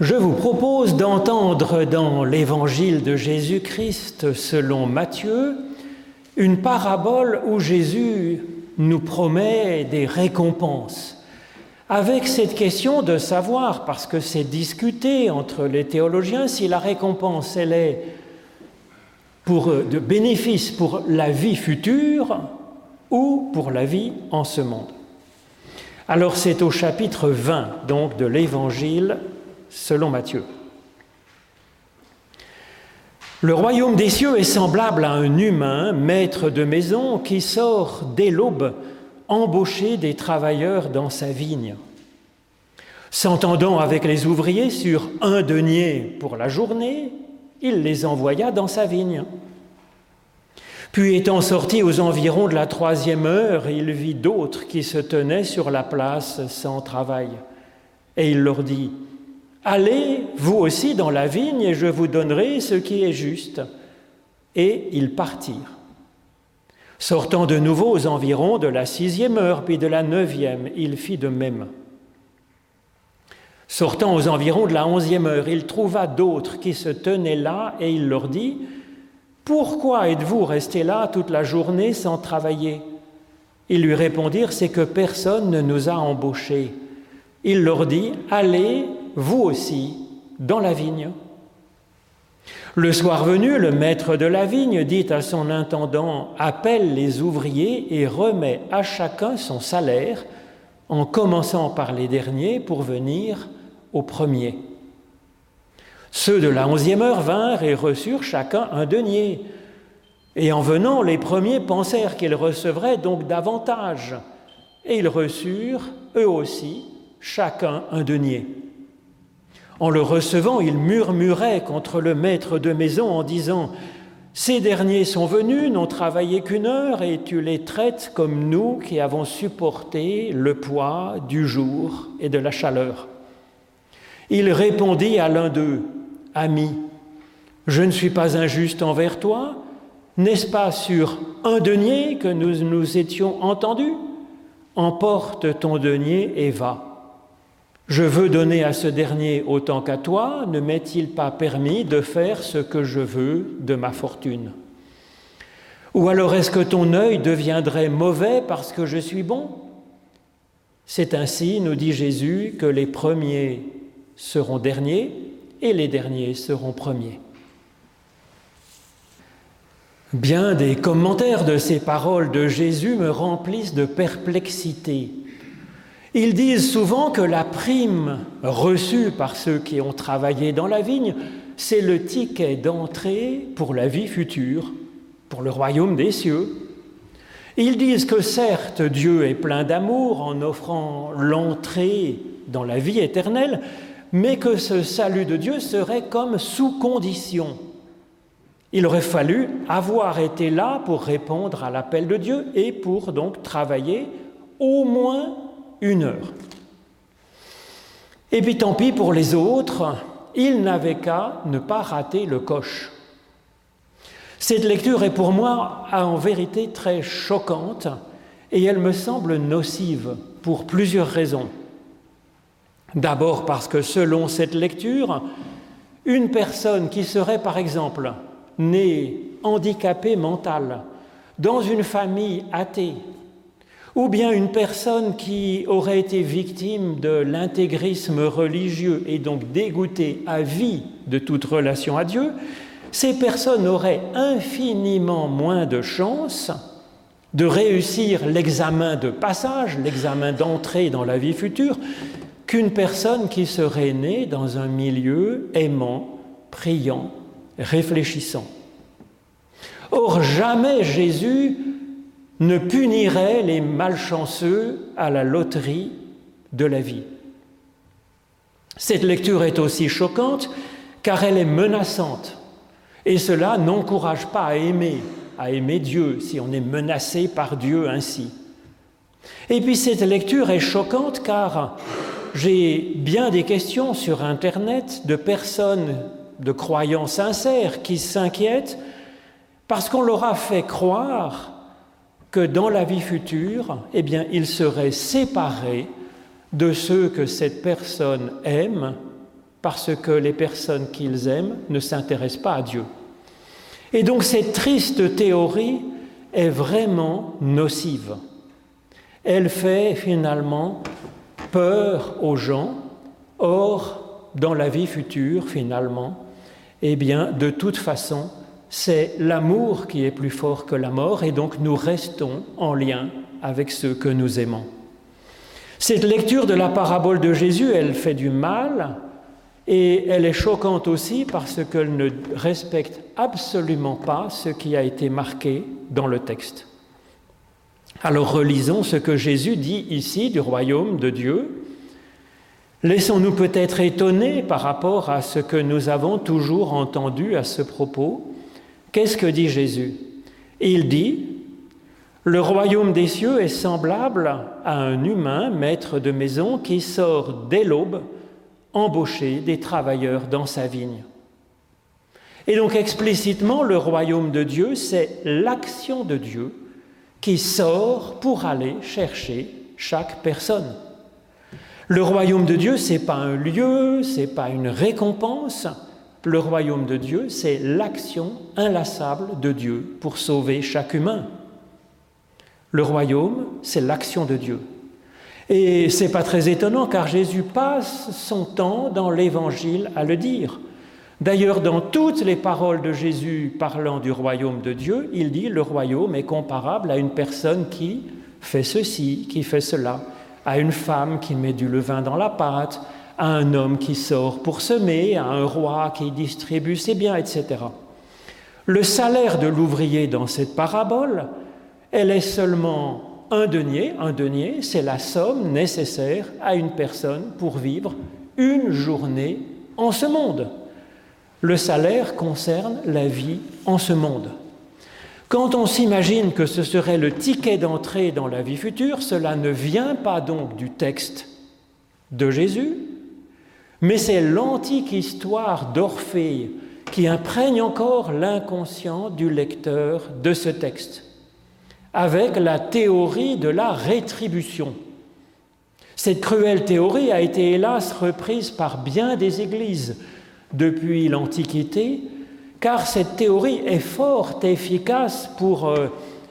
Je vous propose d'entendre dans l'évangile de Jésus-Christ selon Matthieu une parabole où Jésus nous promet des récompenses. Avec cette question de savoir, parce que c'est discuté entre les théologiens, si la récompense, elle est pour, de bénéfice pour la vie future ou pour la vie en ce monde. Alors c'est au chapitre 20 donc de l'Évangile selon Matthieu. Le royaume des cieux est semblable à un humain, maître de maison, qui sort dès l'aube embaucher des travailleurs dans sa vigne. S'entendant avec les ouvriers sur un denier pour la journée, il les envoya dans sa vigne. Puis étant sorti aux environs de la troisième heure, il vit d'autres qui se tenaient sur la place sans travail. Et il leur dit, Allez, vous aussi, dans la vigne, et je vous donnerai ce qui est juste. Et ils partirent. Sortant de nouveau aux environs de la sixième heure, puis de la neuvième, il fit de même. Sortant aux environs de la onzième heure, il trouva d'autres qui se tenaient là, et il leur dit, Pourquoi êtes-vous restés là toute la journée sans travailler? Ils lui répondirent, C'est que personne ne nous a embauchés. Il leur dit, Allez, vous aussi, dans la vigne. Le soir venu, le maître de la vigne dit à son intendant, appelle les ouvriers et remet à chacun son salaire, en commençant par les derniers pour venir aux premiers. Ceux de la onzième heure vinrent et reçurent chacun un denier. Et en venant, les premiers pensèrent qu'ils recevraient donc davantage. Et ils reçurent, eux aussi, chacun un denier. En le recevant, il murmurait contre le maître de maison en disant Ces derniers sont venus, n'ont travaillé qu'une heure, et tu les traites comme nous qui avons supporté le poids du jour et de la chaleur. Il répondit à l'un d'eux Ami, je ne suis pas injuste envers toi. N'est-ce pas sur un denier que nous nous étions entendus? Emporte ton denier et va. Je veux donner à ce dernier autant qu'à toi, ne m'est-il pas permis de faire ce que je veux de ma fortune? Ou alors est-ce que ton œil deviendrait mauvais parce que je suis bon? C'est ainsi, nous dit Jésus, que les premiers seront derniers et les derniers seront premiers. Bien des commentaires de ces paroles de Jésus me remplissent de perplexité ils disent souvent que la prime reçue par ceux qui ont travaillé dans la vigne, c'est le ticket d'entrée pour la vie future, pour le royaume des cieux. Ils disent que certes Dieu est plein d'amour en offrant l'entrée dans la vie éternelle, mais que ce salut de Dieu serait comme sous condition. Il aurait fallu avoir été là pour répondre à l'appel de Dieu et pour donc travailler au moins une heure. Et puis tant pis pour les autres, ils n'avaient qu'à ne pas rater le coche. Cette lecture est pour moi en vérité très choquante et elle me semble nocive pour plusieurs raisons. D'abord parce que selon cette lecture, une personne qui serait par exemple née handicapée mentale dans une famille athée ou bien une personne qui aurait été victime de l'intégrisme religieux et donc dégoûtée à vie de toute relation à Dieu, ces personnes auraient infiniment moins de chances de réussir l'examen de passage, l'examen d'entrée dans la vie future, qu'une personne qui serait née dans un milieu aimant, priant, réfléchissant. Or, jamais Jésus ne punirait les malchanceux à la loterie de la vie. Cette lecture est aussi choquante car elle est menaçante. Et cela n'encourage pas à aimer, à aimer Dieu si on est menacé par Dieu ainsi. Et puis cette lecture est choquante car j'ai bien des questions sur Internet de personnes de croyants sincères qui s'inquiètent parce qu'on leur a fait croire que dans la vie future, eh bien, il serait séparé de ceux que cette personne aime parce que les personnes qu'ils aiment ne s'intéressent pas à Dieu. Et donc cette triste théorie est vraiment nocive. Elle fait finalement peur aux gens. Or, dans la vie future, finalement, eh bien, de toute façon, c'est l'amour qui est plus fort que la mort, et donc nous restons en lien avec ceux que nous aimons. Cette lecture de la parabole de Jésus, elle fait du mal, et elle est choquante aussi parce qu'elle ne respecte absolument pas ce qui a été marqué dans le texte. Alors relisons ce que Jésus dit ici du royaume de Dieu. Laissons-nous peut-être étonner par rapport à ce que nous avons toujours entendu à ce propos. Qu'est-ce que dit Jésus? Il dit, le royaume des cieux est semblable à un humain, maître de maison, qui sort dès l'aube embaucher des travailleurs dans sa vigne. Et donc explicitement, le royaume de Dieu, c'est l'action de Dieu qui sort pour aller chercher chaque personne. Le royaume de Dieu, c'est pas un lieu, c'est pas une récompense. Le royaume de Dieu, c'est l'action inlassable de Dieu pour sauver chaque humain. Le royaume, c'est l'action de Dieu. Et c'est pas très étonnant car Jésus passe son temps dans l'évangile à le dire. D'ailleurs, dans toutes les paroles de Jésus parlant du royaume de Dieu, il dit le royaume est comparable à une personne qui fait ceci, qui fait cela, à une femme qui met du levain dans la pâte, à un homme qui sort pour semer, à un roi qui distribue ses biens, etc. Le salaire de l'ouvrier dans cette parabole, elle est seulement un denier, un denier, c'est la somme nécessaire à une personne pour vivre une journée en ce monde. Le salaire concerne la vie en ce monde. Quand on s'imagine que ce serait le ticket d'entrée dans la vie future, cela ne vient pas donc du texte de Jésus, mais c'est l'antique histoire d'Orphée qui imprègne encore l'inconscient du lecteur de ce texte avec la théorie de la rétribution. Cette cruelle théorie a été hélas reprise par bien des églises depuis l'Antiquité, car cette théorie est forte et efficace pour euh,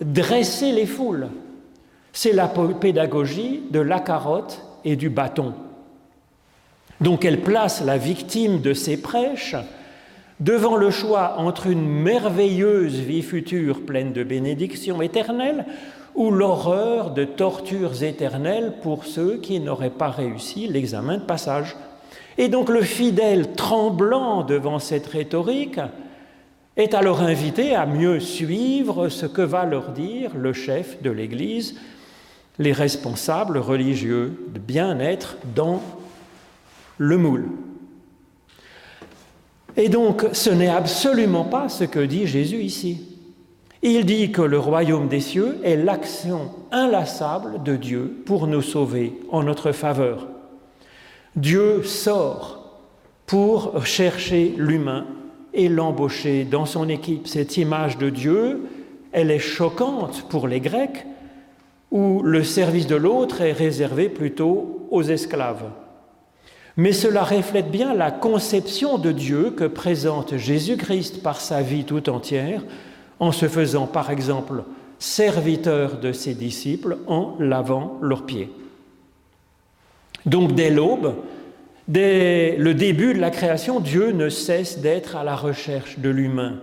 dresser les foules. C'est la pédagogie de la carotte et du bâton. Donc elle place la victime de ses prêches devant le choix entre une merveilleuse vie future pleine de bénédictions éternelles ou l'horreur de tortures éternelles pour ceux qui n'auraient pas réussi l'examen de passage. Et donc le fidèle tremblant devant cette rhétorique est alors invité à mieux suivre ce que va leur dire le chef de l'Église, les responsables religieux de bien-être dans le moule. Et donc, ce n'est absolument pas ce que dit Jésus ici. Il dit que le royaume des cieux est l'action inlassable de Dieu pour nous sauver en notre faveur. Dieu sort pour chercher l'humain et l'embaucher dans son équipe. Cette image de Dieu, elle est choquante pour les Grecs, où le service de l'autre est réservé plutôt aux esclaves mais cela reflète bien la conception de Dieu que présente Jésus-Christ par sa vie tout entière, en se faisant par exemple serviteur de ses disciples en lavant leurs pieds. Donc dès l'aube, dès le début de la création, Dieu ne cesse d'être à la recherche de l'humain,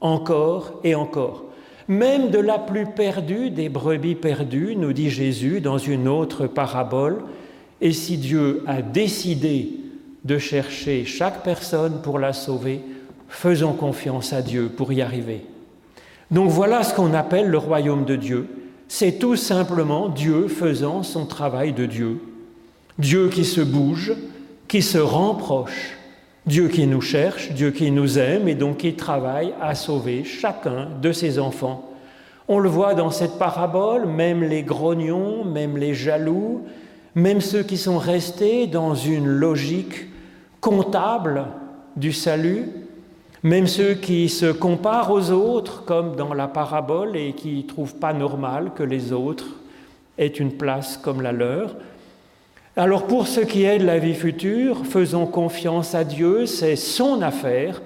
encore et encore. Même de la plus perdue des brebis perdues, nous dit Jésus dans une autre parabole, et si Dieu a décidé de chercher chaque personne pour la sauver, faisons confiance à Dieu pour y arriver. Donc voilà ce qu'on appelle le royaume de Dieu. C'est tout simplement Dieu faisant son travail de Dieu. Dieu qui se bouge, qui se rend proche. Dieu qui nous cherche, Dieu qui nous aime et donc qui travaille à sauver chacun de ses enfants. On le voit dans cette parabole, même les grognons, même les jaloux, même ceux qui sont restés dans une logique comptable du salut, même ceux qui se comparent aux autres, comme dans la parabole, et qui ne trouvent pas normal que les autres aient une place comme la leur, Alors pour ce qui est la vie future, faisons confiance à Dieu, c'est son affaire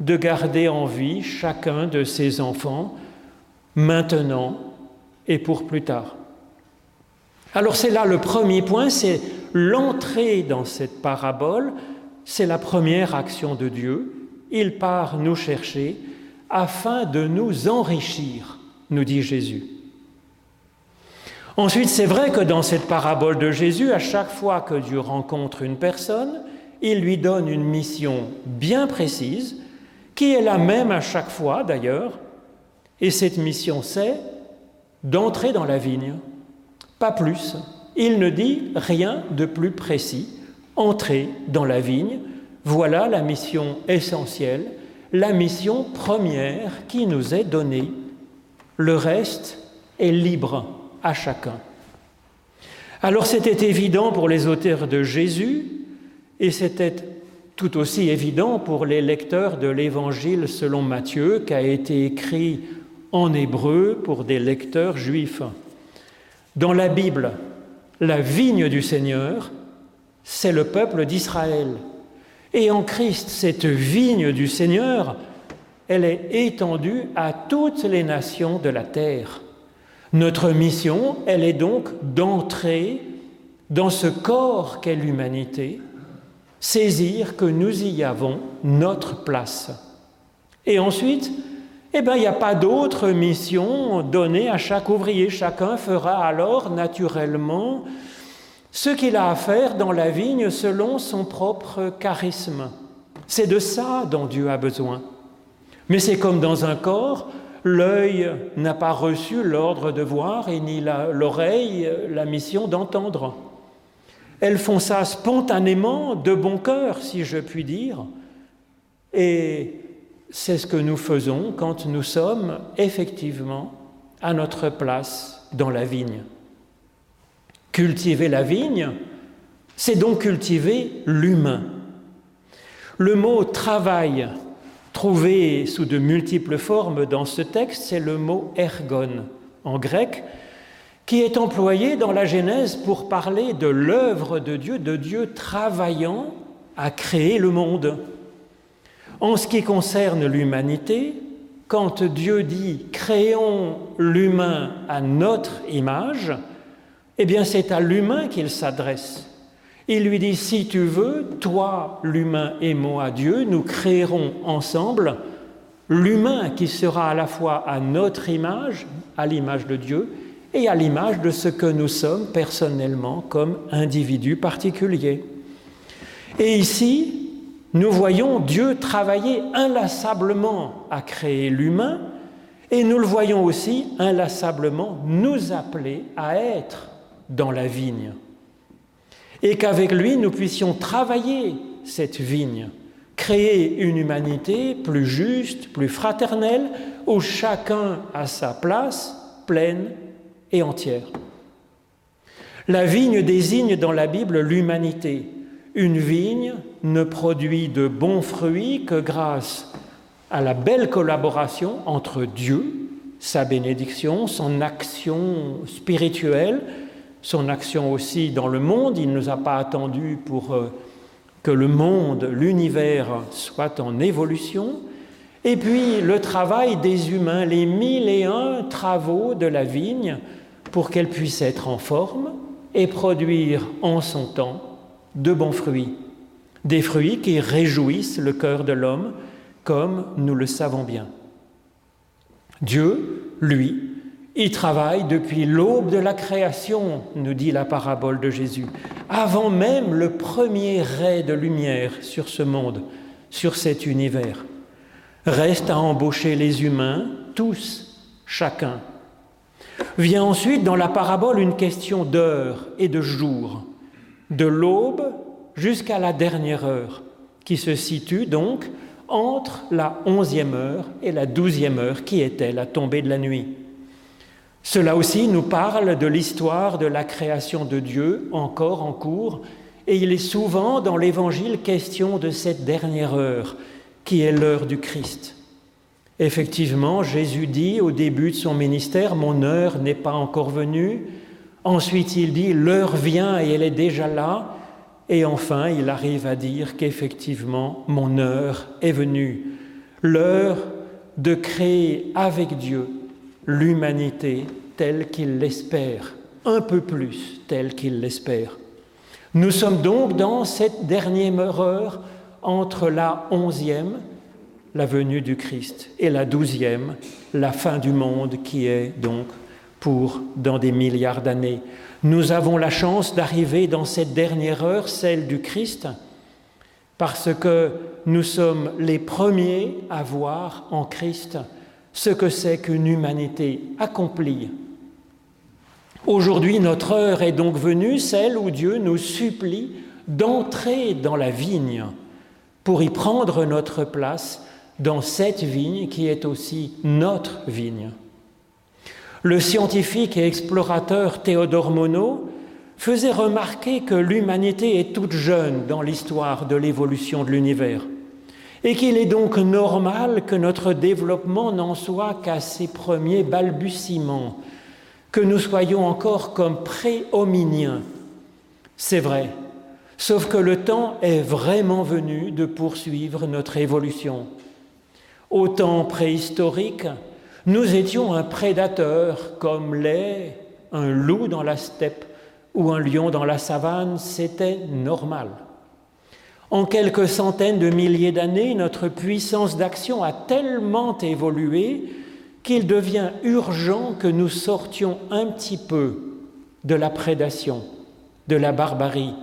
de garder en vie chacun de ses enfants, maintenant et pour plus tard. Alors c'est là le premier point, c'est l'entrée dans cette parabole, c'est la première action de Dieu. Il part nous chercher afin de nous enrichir, nous dit Jésus. Ensuite, c'est vrai que dans cette parabole de Jésus, à chaque fois que Dieu rencontre une personne, il lui donne une mission bien précise, qui est la même à chaque fois d'ailleurs, et cette mission c'est d'entrer dans la vigne, pas plus. Il ne dit rien de plus précis. Entrer dans la vigne, voilà la mission essentielle, la mission première qui nous est donnée. Le reste est libre à chacun. Alors c'était évident pour les auteurs de Jésus et c'était tout aussi évident pour les lecteurs de l'Évangile selon Matthieu qui a été écrit en hébreu pour des lecteurs juifs. Dans la Bible, la vigne du Seigneur, c'est le peuple d'Israël. Et en Christ, cette vigne du Seigneur, elle est étendue à toutes les nations de la terre. Notre mission, elle est donc d'entrer dans ce corps qu'est l'humanité, saisir que nous y avons notre place. Et ensuite, eh bien, il n'y a pas d'autre mission donnée à chaque ouvrier. Chacun fera alors naturellement ce qu'il a à faire dans la vigne selon son propre charisme. C'est de ça dont Dieu a besoin. Mais c'est comme dans un corps, l'œil n'a pas reçu l'ordre de voir et ni l'oreille la, mission d'entendre. Elles font ça spontanément, de bon cœur, si je puis dire. Et c'est ce que nous faisons quand nous sommes effectivement à notre place dans la vigne. Cultiver la vigne, c'est donc cultiver l'humain. Le mot travail trouvé sous de multiples formes dans ce texte, c'est le mot ergon en grec, qui est employé dans la Genèse pour parler de l'œuvre de Dieu, de Dieu travaillant à créer le monde. En ce qui concerne l'humanité, quand Dieu dit créons l'humain à notre image, eh bien c'est à l'humain qu'il s'adresse. Il lui dit, si tu veux, toi, l'humain et moi, Dieu, nous créerons ensemble l'humain qui sera à la fois à notre image, à l'image de Dieu, et à l'image de ce que nous sommes personnellement comme individus particuliers. Et ici, nous voyons Dieu travailler inlassablement à créer l'humain, et nous le voyons aussi inlassablement nous appeler à être dans la vigne et qu'avec lui, nous puissions travailler cette vigne, créer une humanité plus juste, plus fraternelle, où chacun a sa place pleine et entière. La vigne désigne dans la Bible l'humanité. Une vigne ne produit de bons fruits que grâce à la belle collaboration entre Dieu, sa bénédiction, son action spirituelle, son action aussi dans le monde. Il ne nous a pas attendu pour euh, que le monde, l'univers soit en évolution. Et puis le travail des humains, les mille et un travaux de la vigne pour qu'elle puisse être en forme et produire en son temps de bons fruits. Des fruits qui réjouissent le cœur de l'homme, comme nous le savons bien. Dieu, lui, il travaille depuis l'aube de la création, nous dit la parabole de Jésus, avant même le premier ray de lumière sur ce monde, sur cet univers. Reste à embaucher les humains, tous, chacun. Vient ensuite dans la parabole une question d'heure et de jour, de l'aube jusqu'à la dernière heure, qui se situe donc entre la onzième heure et la douzième heure, qui était la tombée de la nuit. Cela aussi nous parle de l'histoire de la création de Dieu encore en cours, et il est souvent dans l'Évangile question de cette dernière heure, qui est l'heure du Christ. Effectivement, Jésus dit au début de son ministère, Mon heure n'est pas encore venue, Ensuite, il dit, l'heure vient et elle est déjà là. Et enfin, il arrive à dire qu'effectivement, mon heure est venue. L'heure de créer avec Dieu l'humanité telle qu'il l'espère, un peu plus telle qu'il l'espère. Nous sommes donc dans cette dernière heure entre la onzième, la venue du Christ, et la douzième, la fin du monde qui est donc pour dans des milliards d'années. Nous avons la chance d'arriver dans cette dernière heure, celle du Christ, parce que nous sommes les premiers à voir en Christ ce que c'est qu'une humanité accomplie. Aujourd'hui, notre heure est donc venue, celle où Dieu nous supplie d'entrer dans la vigne pour y prendre notre place dans cette vigne qui est aussi notre vigne. Le scientifique et explorateur Théodore Monod faisait remarquer que l'humanité est toute jeune dans l'histoire de l'évolution de l'univers et qu'il est donc normal que notre développement n'en soit qu'à ses premiers balbutiements, que nous soyons encore comme pré-hominiens. C'est vrai, sauf que le temps est vraiment venu de poursuivre notre évolution. Au temps préhistorique, nous étions un prédateur comme l'est un loup dans la steppe ou un lion dans la savane, c'était normal. En quelques centaines de milliers d'années, notre puissance d'action a tellement évolué qu'il devient urgent que nous sortions un petit peu de la prédation, de la barbarie.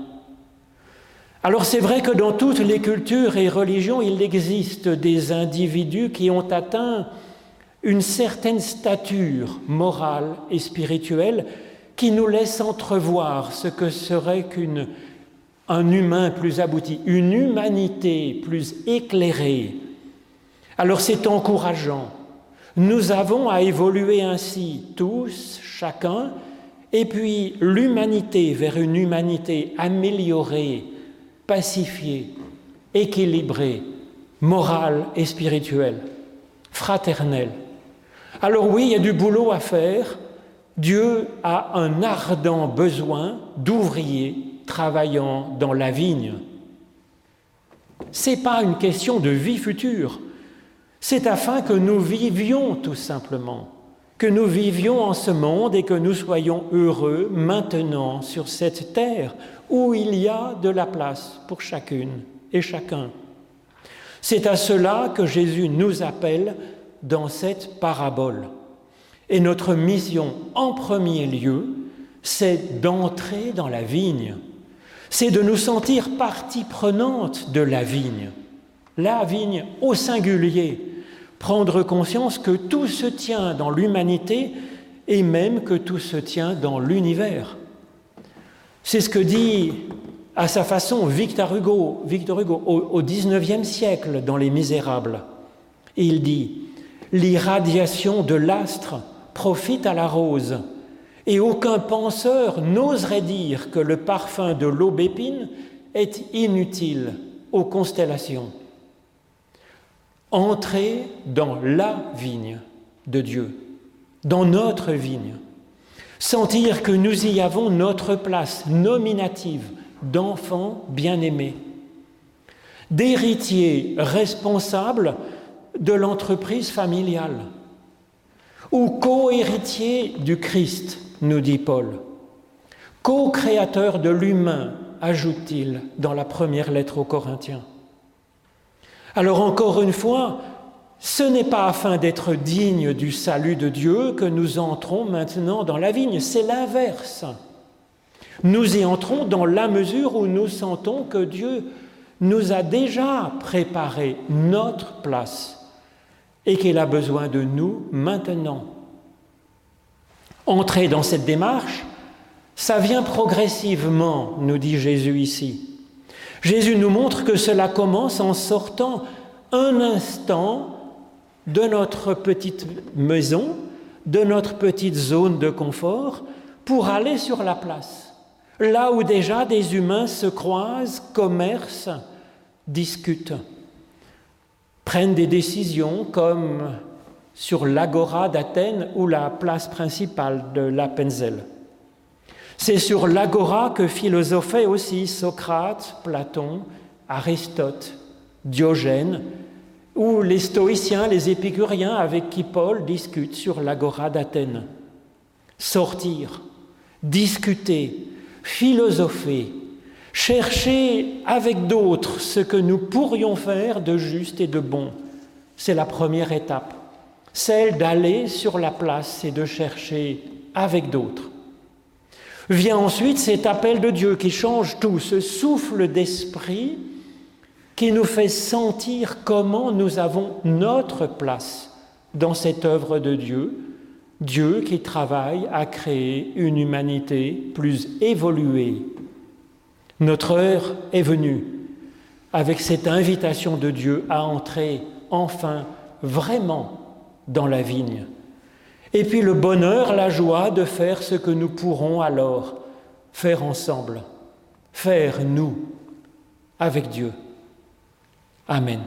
Alors c'est vrai que dans toutes les cultures et religions, il existe des individus qui ont atteint une certaine stature morale et spirituelle qui nous laisse entrevoir ce que serait qu'un humain plus abouti, une humanité plus éclairée. Alors c'est encourageant. Nous avons à évoluer ainsi tous, chacun, et puis l'humanité vers une humanité améliorée, pacifiée, équilibrée, morale et spirituelle, fraternelle. Alors oui, il y a du boulot à faire. Dieu a un ardent besoin d'ouvriers travaillant dans la vigne. Ce n'est pas une question de vie future, c'est afin que nous vivions tout simplement, que nous vivions en ce monde et que nous soyons heureux maintenant sur cette terre où il y a de la place pour chacune et chacun. C'est à cela que Jésus nous appelle dans cette parabole. Et notre mission en premier lieu, c'est d'entrer dans la vigne, c'est de nous sentir partie prenante de la vigne, la vigne au singulier, prendre conscience que tout se tient dans l'humanité et même que tout se tient dans l'univers. C'est ce que dit à sa façon Victor Hugo, Victor Hugo au XIXe siècle dans Les Misérables. il dit l'irradiation de l'astre profite à la rose, et aucun penseur n'oserait dire que le parfum de l'aubépine est inutile aux constellations. Entrer dans la vigne de Dieu, dans notre vigne, sentir que nous y avons notre place nominative d'enfants bien-aimés, d'héritiers responsables de l'entreprise familiale ou co-héritier du Christ, nous dit Paul, co-créateur de l'humain, ajoute-t-il dans la première lettre aux Corinthiens. Alors encore une fois, ce n'est pas afin d'être digne du salut de Dieu que nous entrons maintenant dans la vigne, c'est l'inverse. Nous y entrons dans la mesure où nous sentons que Dieu nous a déjà préparé notre place et qu'il a besoin de nous maintenant. Entrer dans cette démarche, ça vient progressivement, nous dit Jésus ici. Jésus nous montre que cela commence en sortant un instant de notre petite maison, de notre petite zone de confort, pour aller sur la place, là où déjà des humains se croisent, commercent, discutent prennent des décisions comme sur l'agora d'Athènes ou la place principale de l'Appenzell. C'est sur l'agora que philosophaient aussi Socrate, Platon, Aristote, Diogène, ou les stoïciens, les épicuriens avec qui Paul discute sur l'agora d'Athènes. Sortir, discuter, philosopher, chercher avec d'autres ce que nous pourrions faire de juste et de bon, c'est la première étape, celle d'aller sur la place et de chercher avec d'autres. Vient ensuite cet appel de Dieu qui change tout, ce souffle d'esprit qui nous fait sentir comment nous avons notre place dans cette œuvre de Dieu, Dieu qui travaille à créer une humanité plus évoluée. Notre heure est venue avec cette invitation de Dieu à entrer enfin vraiment dans la vigne. Et puis le bonheur, la joie de faire ce que nous pourrons alors faire ensemble, faire nous avec Dieu. Amen.